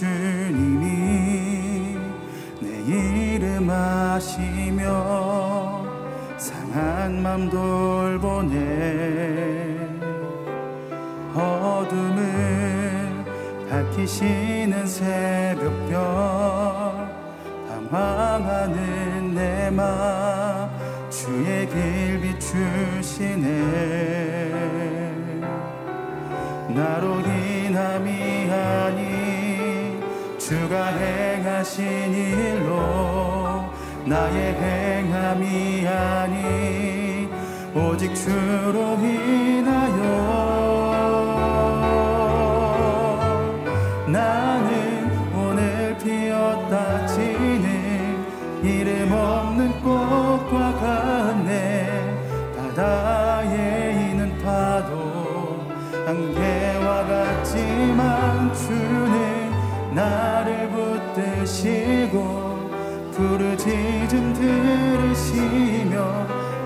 주님이 내 이름 아시며 상한 맘 돌보네. 어둠을 밝히시는 새벽별 방황하는 내 맘 주의 길 비추시네. 나로 인함이 아니 주가 행하신 일로 나의 행함이 아니 오직 주로 인하여 나는 오늘 피었다 지는 이름 없는 꽃과 같네 바다에 있는 파도 안개와 같지만 주는 나 를 붙드시고 부르짖음 들으시며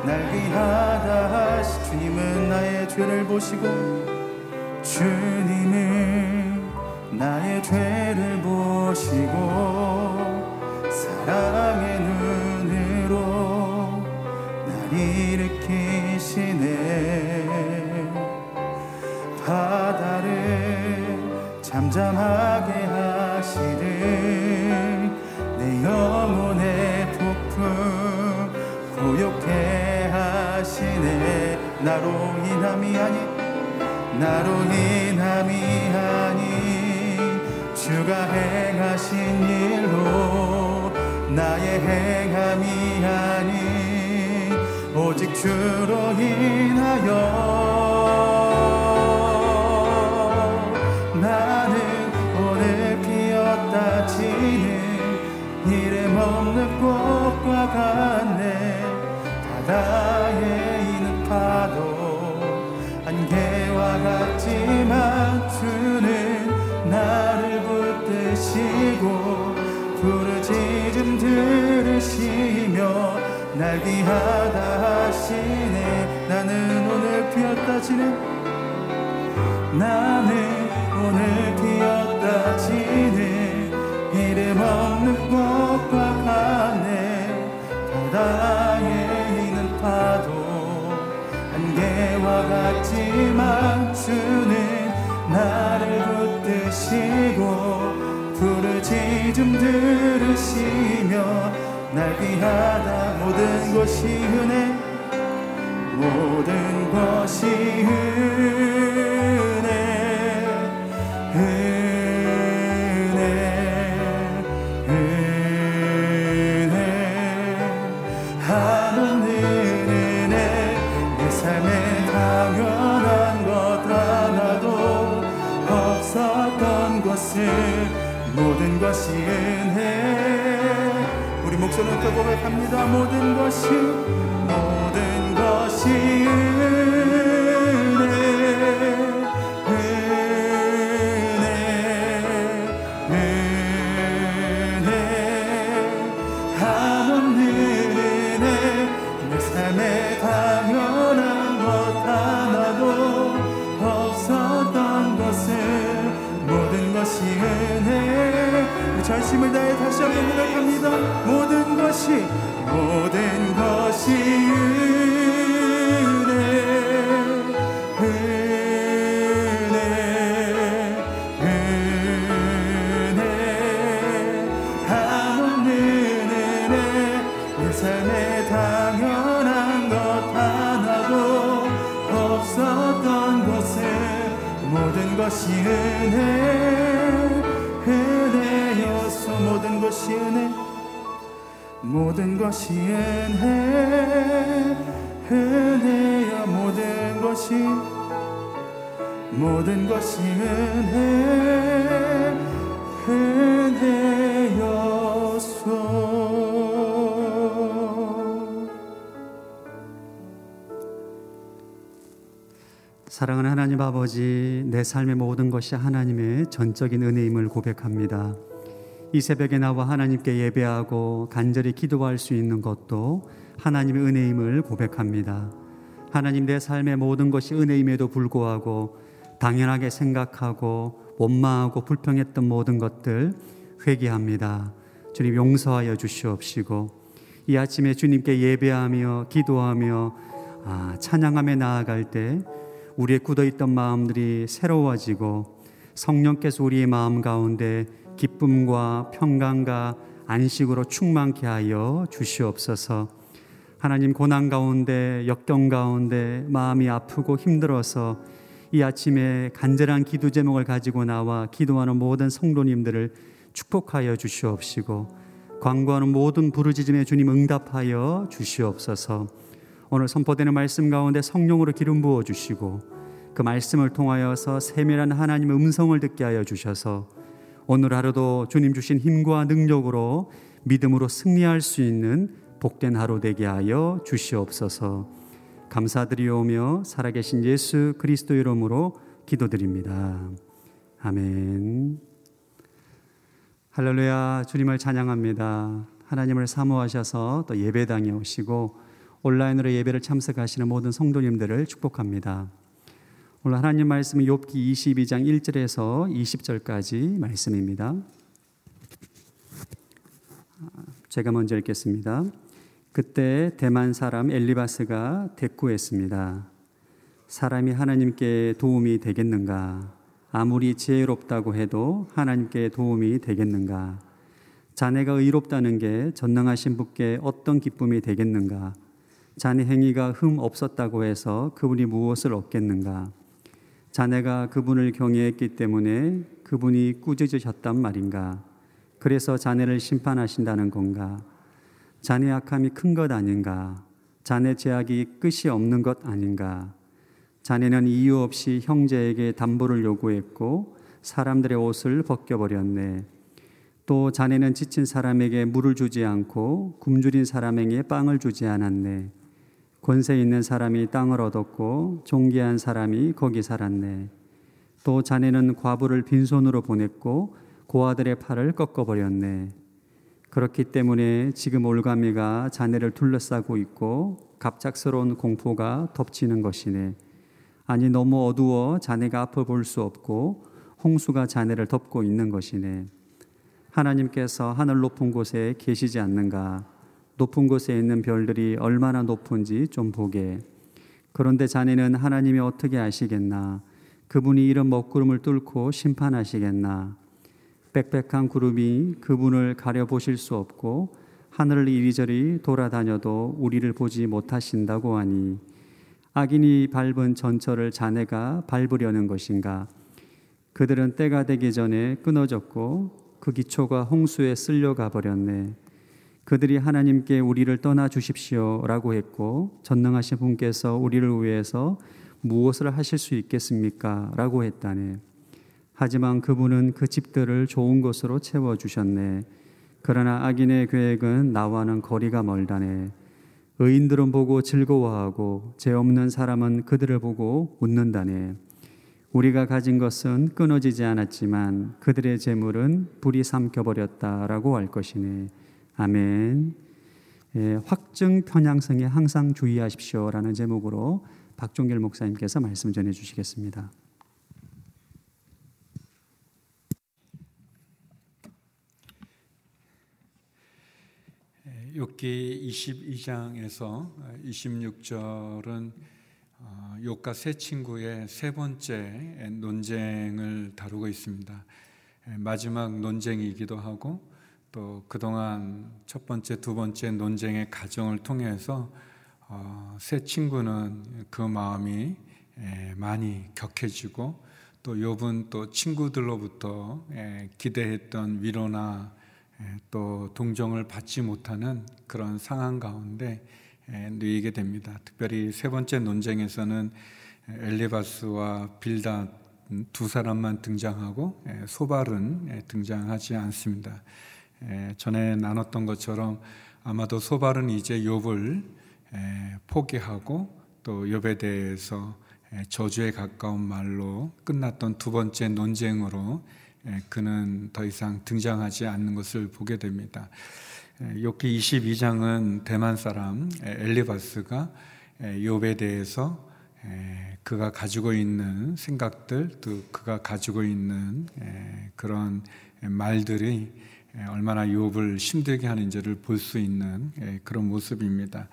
날 귀하다 하시 주님은 나의 죄를 보시고 주님은 나의 죄를 보시고 사랑의 눈으로 날 일으키시네. 바다를 잠잠하게 하시 듯내 영혼의 폭풍 고요케 하시네. 나로 인함이 아니 나로 인함이 아니. 주가 행하신 일로 나의 행함이 아니. 오직 주로 인하여 날 귀하다 하시네. 나는 오늘 피었다 지는 나는 오늘 피었다 지는 이름 없는 꽃과 같네. 바다에 있는 파도 안개와 같지만 주는 나를 붙드시고 부르짖음 들으시며 날 귀하다 모든 것이 은혜 모든 것이 은혜 사랑하는 하나님 아버지, 내 삶의 모든 것이 하나님의 전적인 은혜임을 고백합니다. 이 새벽에 나와 하나님께 예배하고 간절히 기도할 수 있는 것도 하나님의 은혜임을 고백합니다. 하나님 내 삶의 모든 것이 은혜임에도 불구하고 당연하게 생각하고 원망하고 불평했던 모든 것들 회개합니다. 주님 용서하여 주시옵시고 이 아침에 주님께 예배하며 기도하며 아, 찬양하며 나아갈 때 우리의 굳어있던 마음들이 새로워지고 성령께서 우리의 마음 가운데 기쁨과 평강과 안식으로 충만케 하여 주시옵소서. 하나님 고난 가운데 역경 가운데 마음이 아프고 힘들어서 이 아침에 간절한 기도 제목을 가지고 나와 기도하는 모든 성도님들을 축복하여 주시옵시고 광고하는 모든 부르짖음에 주님 응답하여 주시옵소서. 오늘 선포되는 말씀 가운데 성령으로 기름 부어 주시고 그 말씀을 통하여서 세밀한 하나님의 음성을 듣게 하여 주셔서 오늘 하루도 주님 주신 힘과 능력으로 믿음으로 승리할 수 있는 복된 하루 되게 하여 주시옵소서. 감사드리오며 살아계신 예수 그리스도 이름으로 기도드립니다. 아멘. 할렐루야 주님을 찬양합니다. 하나님을 사모하셔서 또 예배당에 오시고 온라인으로 예배를 참석하시는 모든 성도님들을 축복합니다. 오늘 하나님 말씀은 욥기 22장 1절에서 20절까지 말씀입니다. 제가 먼저 읽겠습니다. 그때 대만 사람 엘리바스가 대꾸했습니다. 사람이 하나님께 도움이 되겠는가? 아무리 지혜롭다고 해도 하나님께 도움이 되겠는가? 자네가 의롭다는 게 전능하신 분께 어떤 기쁨이 되겠는가? 자네 행위가 흠 없었다고 해서 그분이 무엇을 얻겠는가? 자네가 그분을 경외했기 때문에 그분이 꾸짖으셨단 말인가? 그래서 자네를 심판하신다는 건가? 자네 악함이 큰 것 아닌가? 자네 죄악이 끝이 없는 것 아닌가? 자네는 이유 없이 형제에게 담보를 요구했고 사람들의 옷을 벗겨버렸네. 또 자네는 지친 사람에게 물을 주지 않고 굶주린 사람에게 빵을 주지 않았네. 권세 있는 사람이 땅을 얻었고 존귀한 사람이 거기 살았네. 또 자네는 과부를 빈손으로 보냈고 고아들의 팔을 꺾어버렸네. 그렇기 때문에 지금 올가미가 자네를 둘러싸고 있고 갑작스러운 공포가 덮치는 것이네. 아니 너무 어두워 자네가 앞을 볼 수 없고 홍수가 자네를 덮고 있는 것이네. 하나님께서 하늘 높은 곳에 계시지 않는가? 높은 곳에 있는 별들이 얼마나 높은지 좀 보게. 그런데 자네는 하나님이 어떻게 아시겠나? 그분이 이런 먹구름을 뚫고 심판하시겠나? 빽빽한 구름이 그분을 가려 보실 수 없고 하늘을 이리저리 돌아다녀도 우리를 보지 못하신다고 하니 악인이 밟은 전철을 자네가 밟으려는 것인가? 그들은 때가 되기 전에 끊어졌고 그 기초가 홍수에 쓸려가 버렸네. 그들이 하나님께 우리를 떠나 주십시오라고 했고 전능하신 분께서 우리를 위해서 무엇을 하실 수 있겠습니까? 라고 했다네. 하지만 그분은 그 집들을 좋은 것으로 채워 주셨네. 그러나 악인의 계획은 나와는 거리가 멀다네. 의인들은 보고 즐거워하고 죄 없는 사람은 그들을 보고 웃는다네. 우리가 가진 것은 끊어지지 않았지만 그들의 재물은 불이 삼켜버렸다라고 할 것이네. 아멘. 예, 확증 편향성에 항상 주의하십시오라는 제목으로 박종길 목사님께서 말씀 전해 주시겠습니다. 욥기 22장에서 26절은 욥과 세 친구의 세 번째 논쟁을 다루고 있습니다. 마지막 논쟁이기도 하고 또 그동안 첫 번째, 두 번째 논쟁의 과정을 통해서 어, 세 친구는 그 마음이 많이 격해지고 또 욥은 또 친구들로부터 기대했던 위로나 예, 또 동정을 받지 못하는 그런 상황 가운데 예, 놓이게 됩니다. 특별히 세 번째 논쟁에서는 엘리바스와 빌다 두 사람만 등장하고 예, 소발은 등장하지 않습니다. 전에 나눴던 것처럼 아마도 소발은 이제 욥을 포기하고 또 욥에 대해서 저주에 가까운 말로 끝났던 두 번째 논쟁으로 예, 그는 더 이상 등장하지 않는 것을 보게 됩니다. 예, 22장은 대만 사람 엘리바스가 욥에 대해서 그가 가지고 있는 생각들 또 그가 가지고 있는 그런 말들이 얼마나 욥을 힘들게 하는지를 볼 수 있는 그런 모습입니다.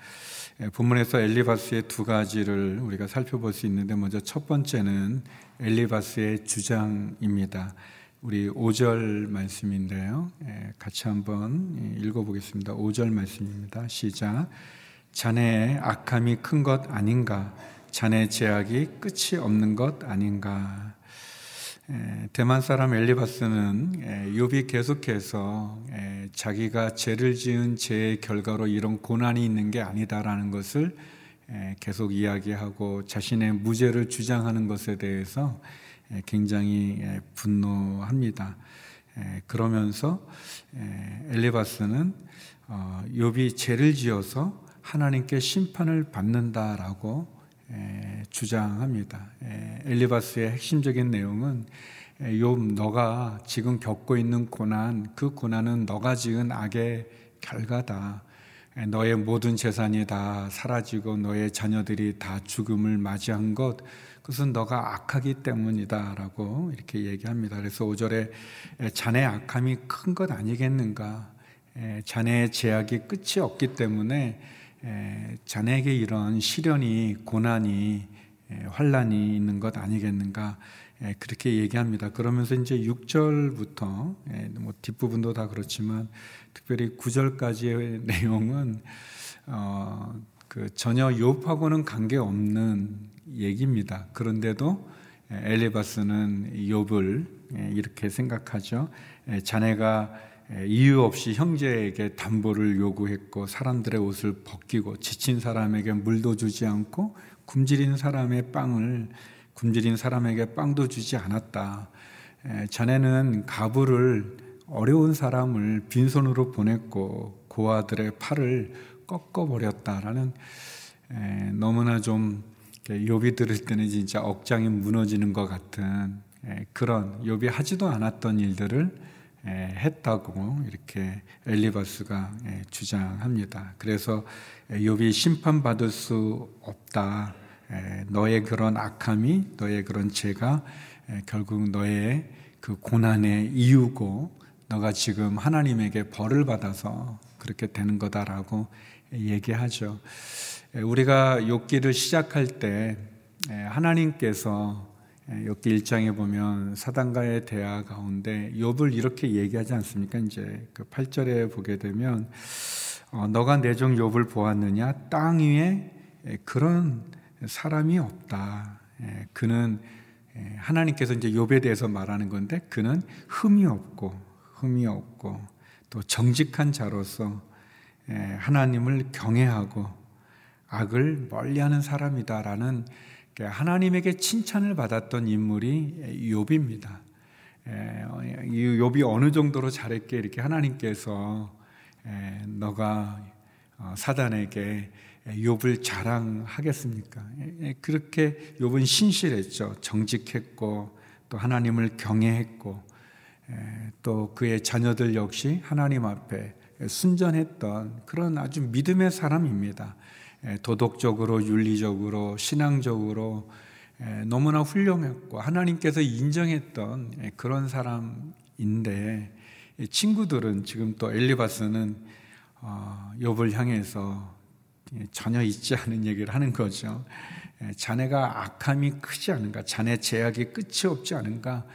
본문에서 엘리바스의 두 가지를 우리가 살펴볼 수 있는데 먼저 첫 번째는 엘리바스의 주장입니다. 우리 5절 말씀인데요. 같이 한번 읽어보겠습니다. 5절 말씀입니다. 시작. 자네의 악함이 큰 것 아닌가? 자네 제약이 끝이 없는 것 아닌가? 대만 사람 엘리바스는 욥이 계속해서 자기가 죄를 지은 죄의 결과로 이런 고난이 있는 게 아니다라는 것을 계속 이야기하고 자신의 무죄를 주장하는 것에 대해서 굉장히 분노합니다. 그러면서 엘리바스는 어, 욥이 죄를 지어서 하나님께 심판을 받는다라고 주장합니다. 엘리바스의 핵심적인 내용은 욥 너가 지금 겪고 있는 고난 그 고난은 너가 지은 악의 결과다. 너의 모든 재산이 다 사라지고 너의 자녀들이 다 죽음을 맞이한 것 그것은 너가 악하기 때문이다라고 이렇게 얘기합니다. 그래서 5절에 자네 악함이 큰 것 아니겠는가? 자네의 제약이 끝이 없기 때문에 자네에게 이런 시련이 고난이 환란이 있는 것 아니겠는가 그렇게 얘기합니다. 그러면서 이제 6절부터 뭐 뒷부분도 다 그렇지만 특별히 9절까지의 내용은 어, 그 전혀 욥하고는 관계 없는 얘기입니다. 그런데도 엘리바스는 욥을 이렇게 생각하죠. 자네가 이유 없이 형제에게 담보를 요구했고 사람들의 옷을 벗기고 지친 사람에게 물도 주지 않고 굶주린 사람의 빵을 굶주린 사람에게 빵도 주지 않았다. 자네는 가부를 어려운 사람을 빈손으로 보냈고 고아들의 팔을 꺾어 버렸다라는 너무나 좀 욥이 들을 때는 진짜 억장이 무너지는 것 같은 그런 욥이 하지도 않았던 일들을 했다고 이렇게 엘리바스가 주장합니다. 그래서 욥이 심판받을 수 없다. 너의 그런 악함이 너의 그런 죄가 결국 너의 그 고난의 이유고 너가 지금 하나님에게 벌을 받아서 그렇게 되는 거다라고 얘기하죠. 우리가 욥기를 시작할 때 하나님께서 예, 1장에 보면 사단과의 대화 가운데 욥을 이렇게 얘기하지 않습니까? 이제 그 8절에 보게 되면 어, 너가 내 종 욥을 보았느냐? 땅 위에 예, 그런 사람이 없다. 예, 그는 하나님께서 이제 욥에 대해서 말하는 건데 그는 흠이 없고 흠이 없고 또 정직한 자로서 하나님을 경외하고 악을 멀리하는 사람이다라는 하나님에게 칭찬을 받았던 인물이 욥입니다. 욥이 어느 정도로 잘했게 이렇게 하나님께서 너가 어, 사단에게 욥을 자랑하겠습니까? 그렇게 욥은 신실했죠. 정직했고 또 하나님을 경외했고 또 그의 자녀들 역시 하나님 앞에 순전했던 그런 아주 믿음의 사람입니다. 도덕적으로, 윤리적으로, 신앙적으로 너무나 훌륭했고 하나님께서 인정했던 그런 사람인데 친구들은 지금 또 엘리바스는 어, 욥을 향해서 전혀 있지 않은 얘기를 하는 거죠. 자네가 악함이 크지 않은가? 자네 제약이 끝이 없지 않은가?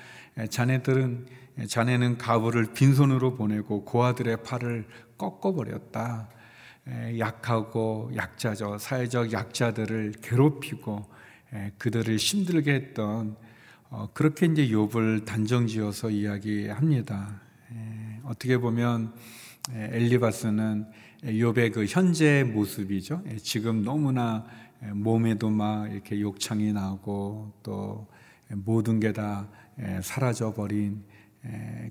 자네들은 자네는 가부를 빈손으로 보내고 고아들의 팔을 꺾어버렸다. 약하고 약자죠. 사회적 약자들을 괴롭히고 그들을 힘들게 했던 어, 그렇게 이제 욥을 단정지어서 이야기합니다. 어떻게 보면 엘리바스는 욥의 그 현재 모습이죠. 지금 너무나 몸에도 막 이렇게 욕창이 나고 또 모든 게 다 사라져 버린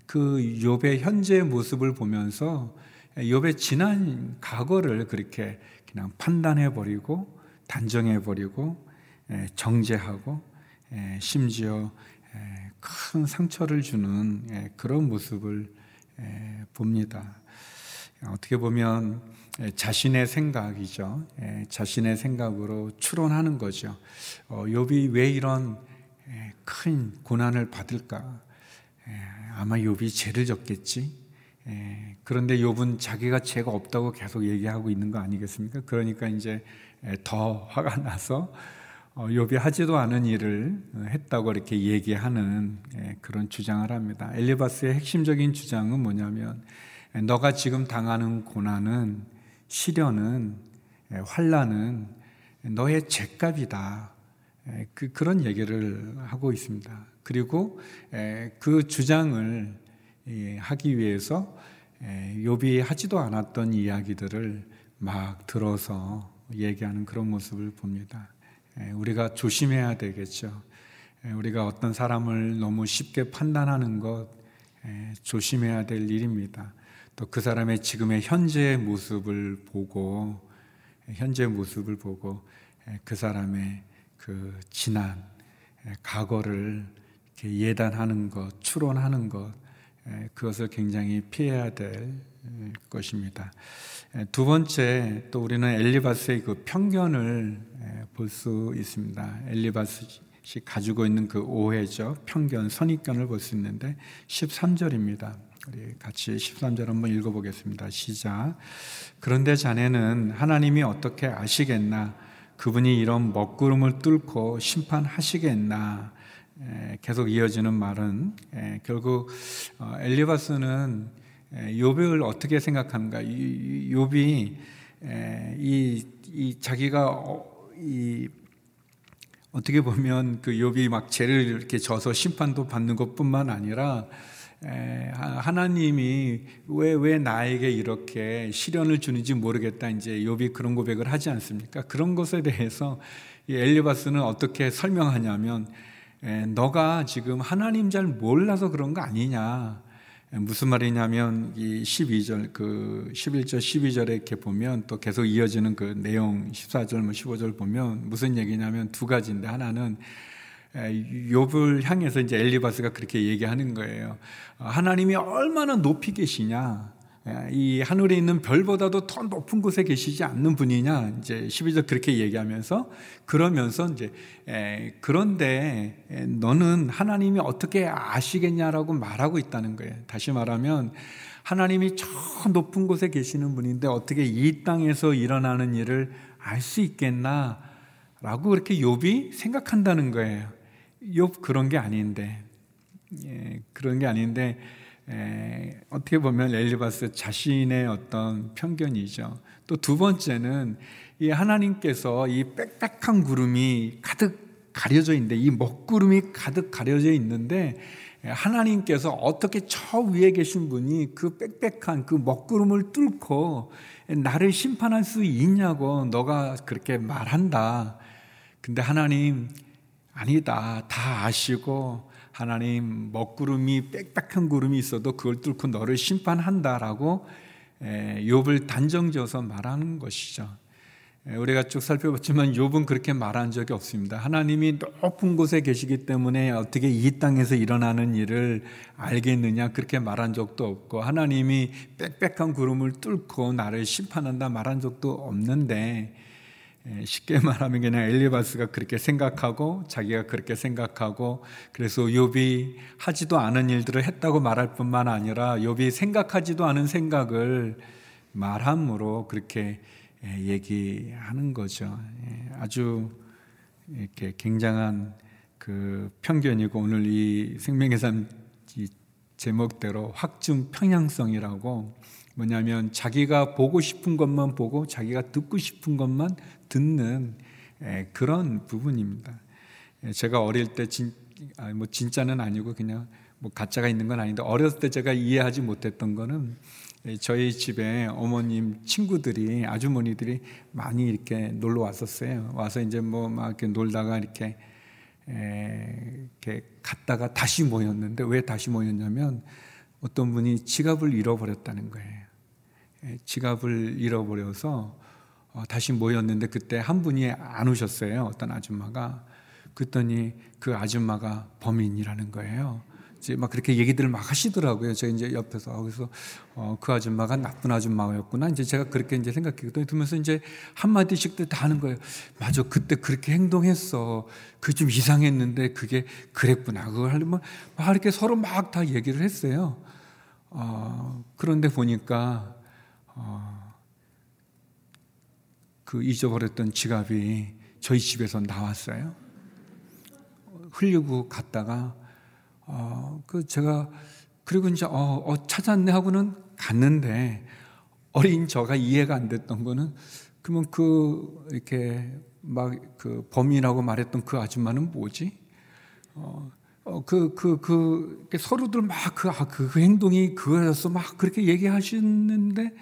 그 욥의 현재 모습을 보면서 욥의 지난 과거를 그렇게 그냥 판단해 버리고 단정해 버리고 정죄하고 심지어 큰 상처를 주는 그런 모습을 봅니다. 어떻게 보면 자신의 생각이죠. 자신의 생각으로 추론하는 거죠. 어, 욥이 왜 이런 큰 고난을 받을까? 아마 욥이 죄를 졌겠지. 그런데 욥은 자기가 죄가 없다고 계속 얘기하고 있는 거 아니겠습니까? 그러니까 이제 더 화가 나서 어, 욥이 하지도 않은 일을 했다고 이렇게 얘기하는 그런 주장을 합니다. 엘리바스의 핵심적인 주장은 뭐냐면 너가 지금 당하는 고난은 시련은 환란은 너의 죄값이다. 그 그런 얘기를 하고 있습니다. 그리고 그 주장을 하기 위해서 욥이 하지도 않았던 이야기들을 막 들어서 얘기하는 그런 모습을 봅니다. 우리가 조심해야 되겠죠. 우리가 어떤 사람을 너무 쉽게 판단하는 것 조심해야 될 일입니다. 또 그 사람의 지금의 현재의 모습을 보고 현재 모습을 보고 그 사람의 그 지난 과거를 예단하는 것, 추론하는 것 그것을 굉장히 피해야 될 것입니다. 두 번째 또 우리는 엘리바스의 그 편견을 볼 수 있습니다. 엘리바스이 가지고 있는 그 오해죠. 편견, 선입견을 볼 수 있는데 13절입니다. 우리 같이 13절 한번 읽어보겠습니다. 시작. 그런데 자네는 하나님이 어떻게 아시겠나? 그분이 이런 먹구름을 뚫고 심판하시겠나? 계속 이어지는 말은 결국 어, 엘리바스는 요백을 어떻게 생각하는가? 욥이 이, 이 자기가 어, 이 어떻게 보면 그 욥이 막 죄를 이렇게 져서 심판도 받는 것뿐만 아니라 하나님이 왜, 왜 나에게 이렇게 시련을 주는지 모르겠다. 이제 욥이 그런 고백을 하지 않습니까? 그런 것에 대해서 엘리바스는 어떻게 설명하냐면, 너가 지금 하나님 잘 몰라서 그런 거 아니냐. 무슨 말이냐면 이 12절 그 11절 12절에 이렇게 보면 또 계속 이어지는 그 내용 14절 뭐 15절 보면 무슨 얘기냐면 두 가지인데 하나는 욥을 향해서 이제 엘리바스가 그렇게 얘기하는 거예요. 하나님이 얼마나 높이 계시냐. 이 하늘에 있는 별보다도 더 높은 곳에 계시지 않는 분이냐. 이제 12절 그렇게 얘기하면서 그러면서 이제 그런데 너는 하나님이 어떻게 아시겠냐라고 말하고 있다는 거예요. 다시 말하면 하나님이 저 높은 곳에 계시는 분인데 어떻게 이 땅에서 일어나는 일을 알 수 있겠나? 라고 그렇게 욥이 생각한다는 거예요. 욥 그런 게 아닌데, 예, 그런 게 아닌데, 에, 어떻게 보면 엘리바스 자신의 어떤 편견이죠. 또 두 번째는 이 하나님께서 이 빽빽한 구름이 가득 가려져 있는데 이 먹구름이 가득 가려져 있는데 하나님께서 어떻게 저 위에 계신 분이 그 빽빽한 그 먹구름을 뚫고 나를 심판할 수 있냐고 너가 그렇게 말한다. 근데 하나님 아니다. 다 아시고 하나님 먹구름이 빽빽한 구름이 있어도 그걸 뚫고 너를 심판한다라고 욥을 단정지어서 말하는 것이죠. 우리가 쭉 살펴봤지만 욥은 그렇게 말한 적이 없습니다. 하나님이 높은 곳에 계시기 때문에 어떻게 이 땅에서 일어나는 일을 알겠느냐 그렇게 말한 적도 없고 하나님이 빽빽한 구름을 뚫고 나를 심판한다 말한 적도 없는데 예, 쉽게 말하면 그냥 엘리바스가 그렇게 생각하고 자기가 그렇게 생각하고 그래서 욥이 하지도 않은 일들을 했다고 말할 뿐만 아니라 욥이 생각하지도 않은 생각을 말함으로 그렇게 예, 얘기하는 거죠. 예, 아주 이렇게 굉장한 그 편견이고 오늘 이 생명의 삶 제목대로 확증 평양성이라고 뭐냐면 자기가 보고 싶은 것만 보고 자기가 듣고 싶은 것만 듣는 그런 부분입니다. 제가 어릴 때 진, 아, 뭐 진짜는 아니고 그냥 뭐 가짜가 있는 건 아닌데 어렸을 때 제가 이해하지 못했던 거는 저희 집에 어머님 친구들이 아주머니들이 많이 이렇게 놀러 왔었어요. 와서 이제 뭐 막 이렇게 놀다가 이렇게 에, 이렇게 갔다가 다시 모였는데 왜 다시 모였냐면 어떤 분이 지갑을 잃어버렸다는 거예요. 지갑을 잃어버려서 어, 다시 모였는데 그때 한 분이 안 오셨어요. 어떤 아줌마가. 그랬더니 그 아줌마가 범인이라는 거예요. 이제 막 그렇게 얘기들을 막 하시더라고요. 제가 이제 옆에서 아, 그래서 어, 그 아줌마가 나쁜 아줌마였구나. 이제 제가 그렇게 이제 생각했거든요. 들면서 이제 한 마디씩 다 하는 거예요. 맞아, 그때 그렇게 행동했어. 그 좀 이상했는데 그게 그랬구나. 그걸 하려면 막 이렇게 서로 막 다 얘기를 했어요. 어, 그런데 보니까 어, 그 잊어버렸던 지갑이 저희 집에서 나왔어요. 흘리고 갔다가 어, 그 제가 그리고 이제 어, 어, 찾았네 하고는 갔는데 어린 저가 이해가 안 됐던 거는 그러면 그 이렇게 막 그 범인이라고 말했던 그 아줌마는 뭐지? 어, 어, 그, 그, 그, 서로들 막 그, 아, 그, 그 행동이 그거였어. 막 그렇게 얘기하시는데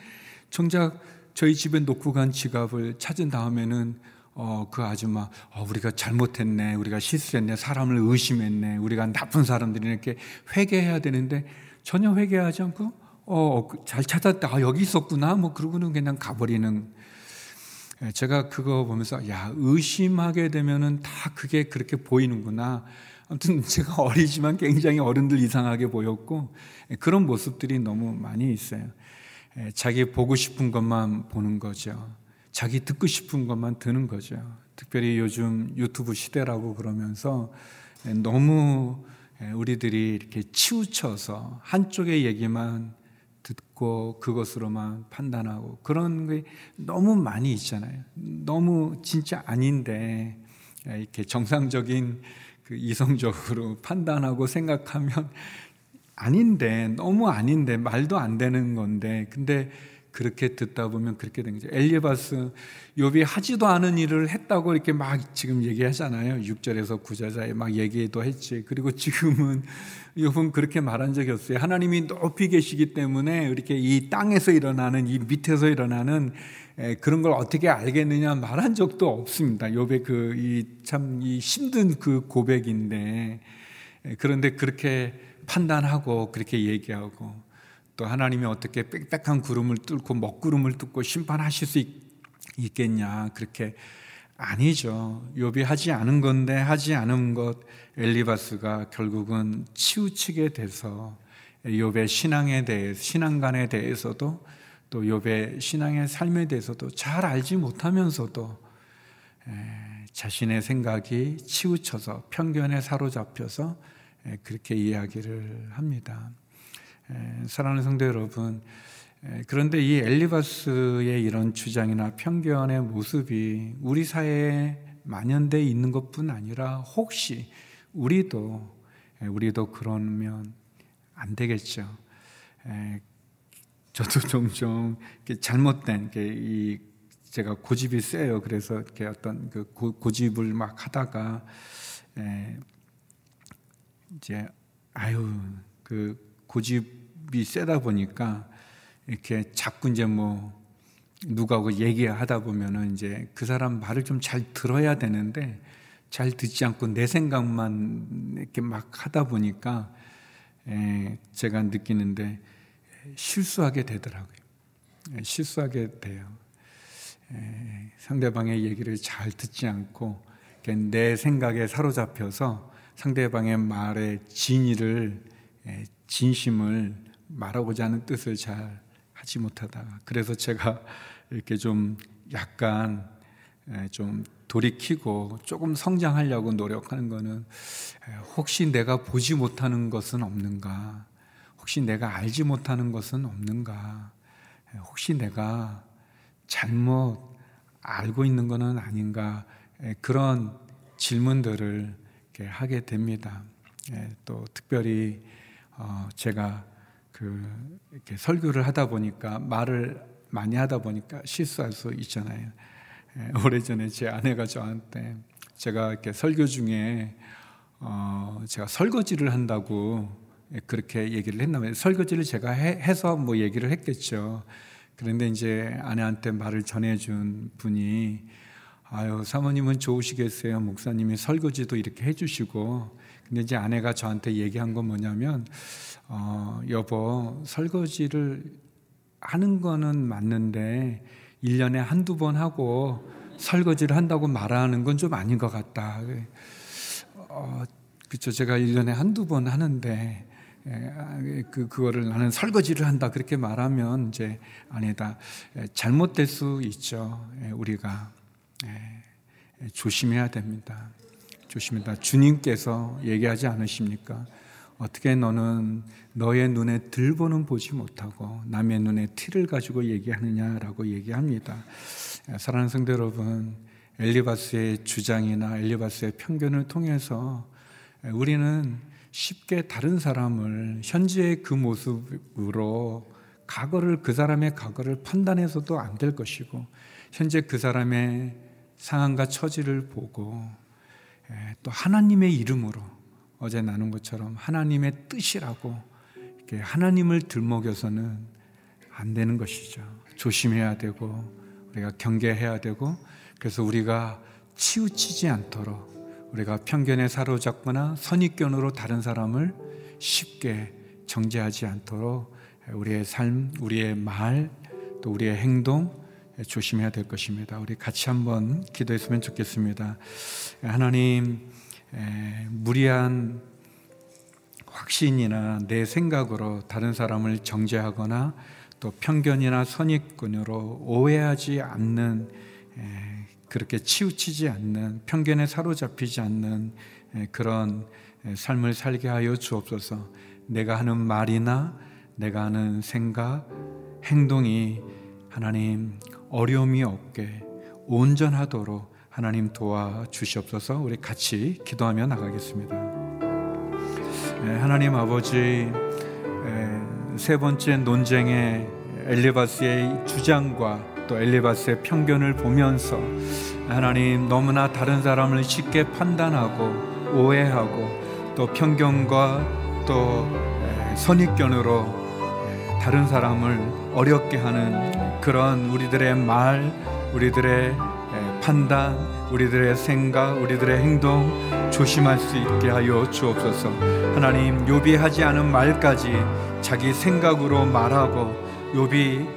정작 저희 집에 놓고 간 지갑을 찾은 다음에는 어, 그 아줌마, 어, 우리가 잘못했네, 우리가 실수했네, 사람을 의심했네, 우리가 나쁜 사람들이 이렇게 회개해야 되는데 전혀 회개하지 않고, 어, 그잘 찾았다, 아, 여기 있었구나, 뭐 그러고는 그냥 가버리는. 예, 제가 그거 보면서, 야, 의심하게 되면은 다 그게 그렇게 보이는구나. 아무튼 제가 어리지만 굉장히 어른들 이상하게 보였고, 예, 그런 모습들이 너무 많이 있어요. 예, 자기 보고 싶은 것만 보는 거죠. 자기 듣고 싶은 것만 듣는 거죠. 특별히 요즘 유튜브 시대라고 그러면서 너무 우리들이 이렇게 치우쳐서 한쪽의 얘기만 듣고 그것으로만 판단하고 그런 게 너무 많이 있잖아요. 너무 진짜 아닌데 이렇게 정상적인 그 이성적으로 판단하고 생각하면 아닌데 너무 아닌데 말도 안 되는 건데 근데 그렇게 듣다 보면 그렇게 된 거죠. 엘리바스 욥이 하지도 않은 일을 했다고 이렇게 막 지금 얘기하잖아요. 6절에서 9절에 막 얘기도 했지. 그리고 지금은 욥은 그렇게 말한 적이 없어요. 하나님이 높이 계시기 때문에 이렇게 이 땅에서 일어나는 이 밑에서 일어나는 그런 걸 어떻게 알겠느냐 말한 적도 없습니다. 욥의 그 이 참이 힘든 그 고백인데 그런데 그렇게 판단하고 그렇게 얘기하고 또 하나님이 어떻게 빽빽한 구름을 뚫고 먹구름을 뚫고 심판하실 수 있, 겠냐 그렇게 아니죠. 욥이 하지 않은 건데 하지 않은 것 엘리바스가 결국은 치우치게 돼서 욥의 신앙에 대해 신앙관에 대해서도 또 욥의 신앙의 삶에 대해서도 잘 알지 못하면서도 자신의 생각이 치우쳐서 편견에 사로잡혀서 그렇게 이야기를 합니다. 사랑하는 성도 여러분, 그런데 이 엘리바스의 이런 주장이나 편견의 모습이 우리 사회에 만연돼 있는 것뿐 아니라 혹시 우리도 우리도 그러면 안 되겠죠. 저도 종종 잘못된 이 제가 고집이 세요. 그래서 이렇게 어떤 그 고 집을 막 하다가 이제 아유 그 고집이 세다 보니까 이렇게 자꾸 이제 뭐 누가하고 얘기하다 보면은 이제 그 사람 말을 좀 잘 들어야 되는데 잘 듣지 않고 내 생각만 이렇게 막 하다 보니까 에 제가 느끼는데 실수하게 되더라고요. 실수하게 돼요. 상대방의 얘기를 잘 듣지 않고 내 생각에 사로잡혀서 상대방의 말의 진위를 진심을 말하고자 하는 뜻을 잘 하지 못하다가 그래서 제가 이렇게 좀 약간 좀 돌이키고 조금 성장하려고 노력하는 거는 혹시 내가 보지 못하는 것은 없는가? 혹시 내가 알지 못하는 것은 없는가? 혹시 내가 잘못 알고 있는 것은 아닌가? 그런 질문들을 하게 됩니다. 또 특별히 어, 제가 그 이렇게 설교를 하다 보니까 말을 많이 하다 보니까 실수할 수 있잖아요. 예, 오래전에 제 아내가 저한테 제가 이렇게 설교 중에 어, 제가 설거지를 한다고 그렇게 얘기를 했나봐요. 설거지를 제가 해, 서뭐 얘기를 했겠죠. 그런데 이제 아내한테 말을 전해준 분이 아유 사모님은 좋으시겠어요. 목사님이 설거지도 이렇게 해주시고 근데 이제 아내가 저한테 얘기한 건 뭐냐면, 어, 여보, 설거지를 하는 거는 맞는데, 1년에 한두 번 하고 설거지를 한다고 말하는 건 좀 아닌 것 같다. 어, 그쵸. 제가 1년에 한두 번 하는데, 그 그거를 나는 설거지를 한다 그렇게 말하면 이제 아니다 잘못될 수 있죠. 우리가 조심해야 됩니다. 조심해다. 주님께서 얘기하지 않으십니까? 어떻게 너는 너의 눈에 들보는 보지 못하고 남의 눈에 티를 가지고 얘기하느냐라고 얘기합니다. 사랑하는 성도 여러분, 엘리바스의 주장이나 엘리바스의 편견을 통해서 우리는 쉽게 다른 사람을 현재의 그 모습으로 과거를 그 사람의 과거를 판단해서도 안 될 것이고 현재 그 사람의 상황과 처지를 보고 또 하나님의 이름으로 어제 나눈 것처럼 하나님의 뜻이라고 이렇게 하나님을 들먹여서는 안 되는 것이죠. 조심해야 되고 우리가 경계해야 되고 그래서 우리가 치우치지 않도록 우리가 편견에 사로잡거나 선입견으로 다른 사람을 쉽게 정죄하지 않도록 우리의 삶, 우리의 말, 또 우리의 행동 조심해야 될 것입니다. 우리 같이 한번 기도했으면 좋겠습니다. 하나님, 무리한 확신이나 내 생각으로 다른 사람을 정죄하거나 또 편견이나 선입견으로 오해하지 않는 그렇게 치우치지 않는 편견에 사로잡히지 않는 그런 삶을 살게 하여 주옵소서. 내가 하는 말이나 내가 하는 생각, 행동이 하나님 어려움이 없게 온전하도록 하나님 도와 주시옵소서. 우리 같이 기도하며 나가겠습니다. 하나님 아버지 세 번째 논쟁의 엘리바스의 주장과 또 엘리바스의 편견을 보면서 하나님 너무나 다른 사람을 쉽게 판단하고 오해하고 또 편견과 또 선입견으로 다른 사람을 어렵게 하는 그런 우리들의 말, 우리들의 판단, 우리들의 생각, 우리들의 행동 조심할 수 있게 하여 주옵소서. 하나님 요비하지 않은 말까지 자기 생각으로 말하고 요비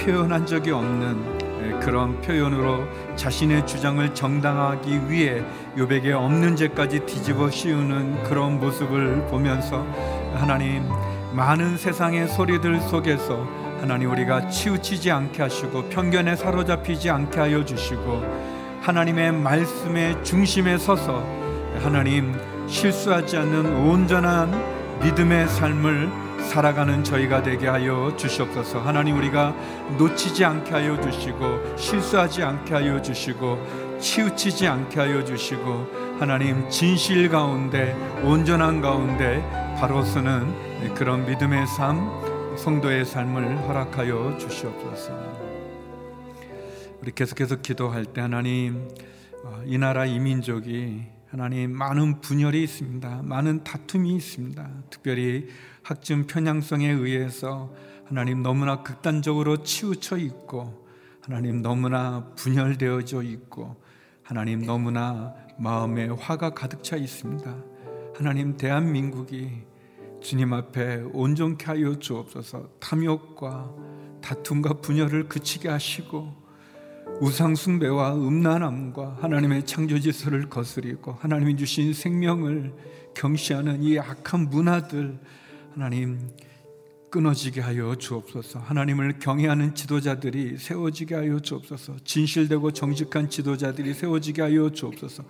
표현한 적이 없는 그런 표현으로 자신의 주장을 정당하기 위해 요백에 없는 죄까지 뒤집어 씌우는 그런 모습을 보면서 하나님 많은 세상의 소리들 속에서 하나님 우리가 치우치지 않게 하시고 편견에 사로잡히지 않게 하여 주시고 하나님의 말씀의 중심에 서서 하나님 실수하지 않는 온전한 믿음의 삶을 살아가는 저희가 되게 하여 주시옵소서. 하나님 우리가 놓치지 않게 하여 주시고 실수하지 않게 하여 주시고 치우치지 않게 하여 주시고 하나님 진실 가운데 온전한 가운데 바로 서는 그런 믿음의 삶 성도의 삶을 허락하여 주시옵소서. 우리 계속해서 기도할 때 하나님 어, 이 나라 이 민족이 하나님 많은 분열이 있습니다. 많은 다툼이 있습니다. 특별히 학점 편향성에 의해서 하나님 너무나 극단적으로 치우쳐 있고 하나님 너무나 분열되어져 있고 하나님 너무나 마음에 화가 가득 차 있습니다. 하나님 대한민국이 주님 앞에 온전케 하여 주옵소서 탐욕과 다툼과 분열을 그치게 하시고 우상숭배와 음란함과 하나님의 창조지서를 거스리고 하나님이 주신 생명을 경시하는 이 악한 문화들 하나님 끊어지게 하여 주옵소서. 하나님을 경외하는 지도자들이 세워지게 하여 주옵소서. 진실되고 정직한 지도자들이 세워지게 하여 주옵소서.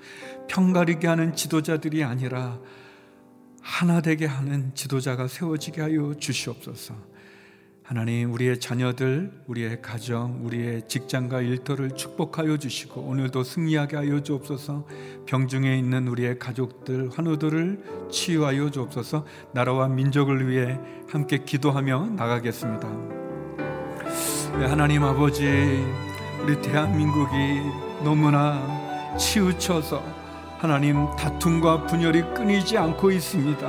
평가리게 하는 지도자들이 아니라 하나 되게 하는 지도자가 세워지게 하여 주시옵소서. 하나님 우리의 자녀들, 우리의 가정, 우리의 직장과 일터를 축복하여 주시고 오늘도 승리하게 하여 주옵소서. 병중에 있는 우리의 가족들, 환우들을 치유하여 주옵소서. 나라와 민족을 위해 함께 기도하며 나가겠습니다. 네, 하나님 아버지, 우리 대한민국이 너무나 치우쳐서 하나님 다툼과 분열이 끊이지 않고 있습니다.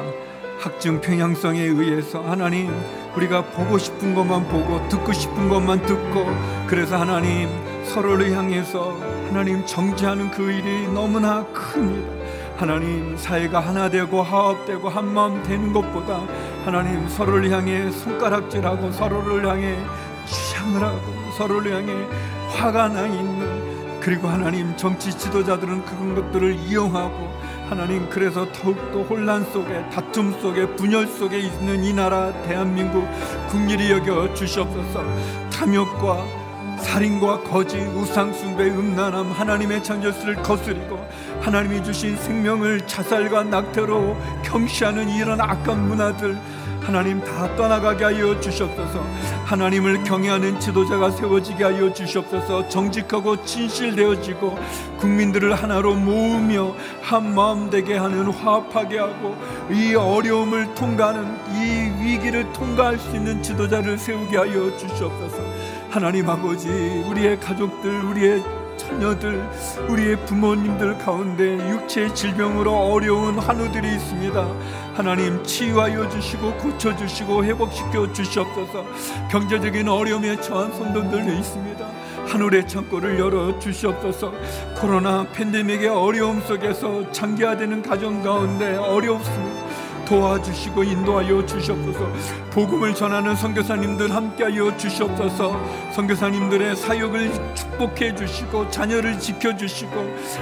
학증 평양성에 의해서 하나님 우리가 보고 싶은 것만 보고 듣고 싶은 것만 듣고 그래서 하나님 서로를 향해서 하나님 정지하는 그 일이 너무나 큽니다. 하나님 사회가 하나 되고 화합되고 한 마음 되는 것보다 하나님 서로를 향해 손가락질하고 서로를 향해 주장을 하고 서로를 향해 화가 나 있는 그리고 하나님 정치 지도자들은 그런 것들을 이용하고 하나님 그래서 더욱더 혼란 속에 다툼 속에 분열 속에 있는 이 나라 대한민국 국리이 여겨 주시옵소서. 탐욕과 살인과 거짓, 우상숭배, 음란함, 하나님의 창조수를 거스리고 하나님이 주신 생명을 자살과 낙태로 경시하는 이런 악한 문화들 하나님 다 떠나가게 하여 주시옵소서. 하나님을 경외하는 지도자가 세워지게 하여 주시옵소서. 정직하고 진실되어지고 국민들을 하나로 모으며 한 마음 되게 하는 화합하게 하고 이 어려움을 통과하는 이 위기를 통과할 수 있는 지도자를 세우게 하여 주시옵소서. 하나님 아버지 우리의 가족들 우리의 자녀들 우리의 부모님들 가운데 육체의 질병으로 어려운 한우들이 있습니다. 하나님 치유하여 주시고 고쳐주시고 회복시켜 주시옵소서. 경제적인 어려움에 처한 성도들도 있습니다. 하늘의 창고를 열어 주시옵소서. 코로나 팬데믹의 어려움 속에서 장기화되는 가정 가운데 어렵습니다 도와주시고 인도하여 주시옵소서. 복음을 전하는 선교사님들 함께하여 주시옵소서. 선교사님들의 사역을 축복해 주시고 자녀를 지켜 주시고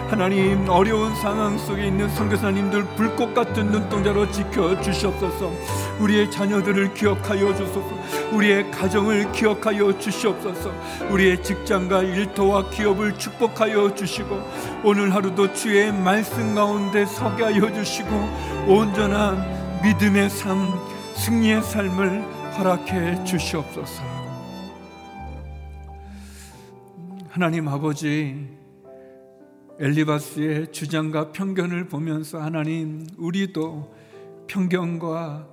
하나님 어려운 상황 속에 있는 선교사님들 불꽃 같은 눈동자로 지켜 주시옵소서. 우리의 자녀들을 기억하여 주소서. 우리의 가정을 기억하여 주시옵소서. 우리의 직장과 일터와 기업을 축복하여 주시고 오늘 하루도 주의 말씀 가운데 서게 하여 주시고 온전한 믿음의 삶, 승리의 삶을 허락해 주시옵소서. 하나님 아버지, 엘리바스의 주장과 편견을 보면서 하나님, 우리도 편견과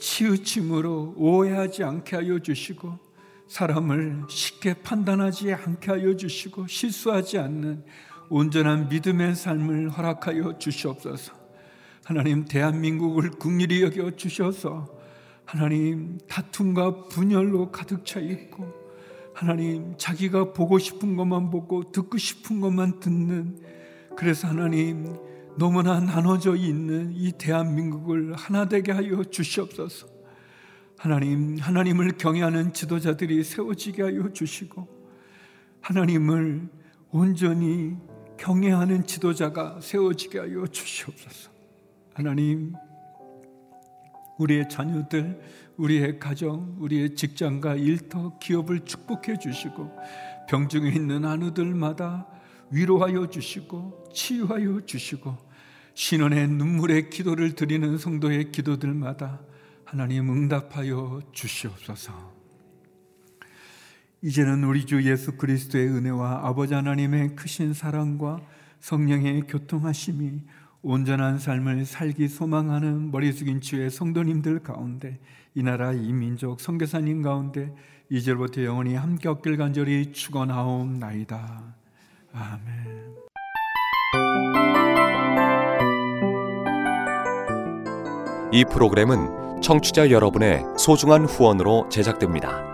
치우침으로 오해하지 않게 하여 주시고, 사람을 쉽게 판단하지 않게 하여 주시고, 실수하지 않는 온전한 믿음의 삶을 허락하여 주시옵소서. 하나님 대한민국을 국리이 여겨 주셔서 하나님 다툼과 분열로 가득 차 있고 하나님 자기가 보고 싶은 것만 보고 듣고 싶은 것만 듣는 그래서 하나님 너무나 나눠져 있는 이 대한민국을 하나 되게 하여 주시옵소서. 하나님 하나님을 경외하는 지도자들이 세워지게 하여 주시고 하나님을 온전히 경외하는 지도자가 세워지게 하여 주시옵소서. 하나님, 우리의 자녀들, 우리의 가정, 우리의 직장과 일터, 기업을 축복해 주시고 병중에 있는 한우들마다 위로하여 주시고 치유하여 주시고 신원의 눈물의 기도를 드리는 성도의 기도들마다 하나님 응답하여 주시옵소서. 이제는 우리 주 예수 그리스도의 은혜와 아버지 하나님의 크신 사랑과 성령의 교통하심이 온전한 삶을 살기 소망하는 머리 숙인 주의 성도님들 가운데 이 나라 이 민족 선교사님 가운데 이제부터 영원히 함께 없길 간절히 축원하옵나이다. 아멘. 이 프로그램은 청취자 여러분의 소중한 후원으로 제작됩니다.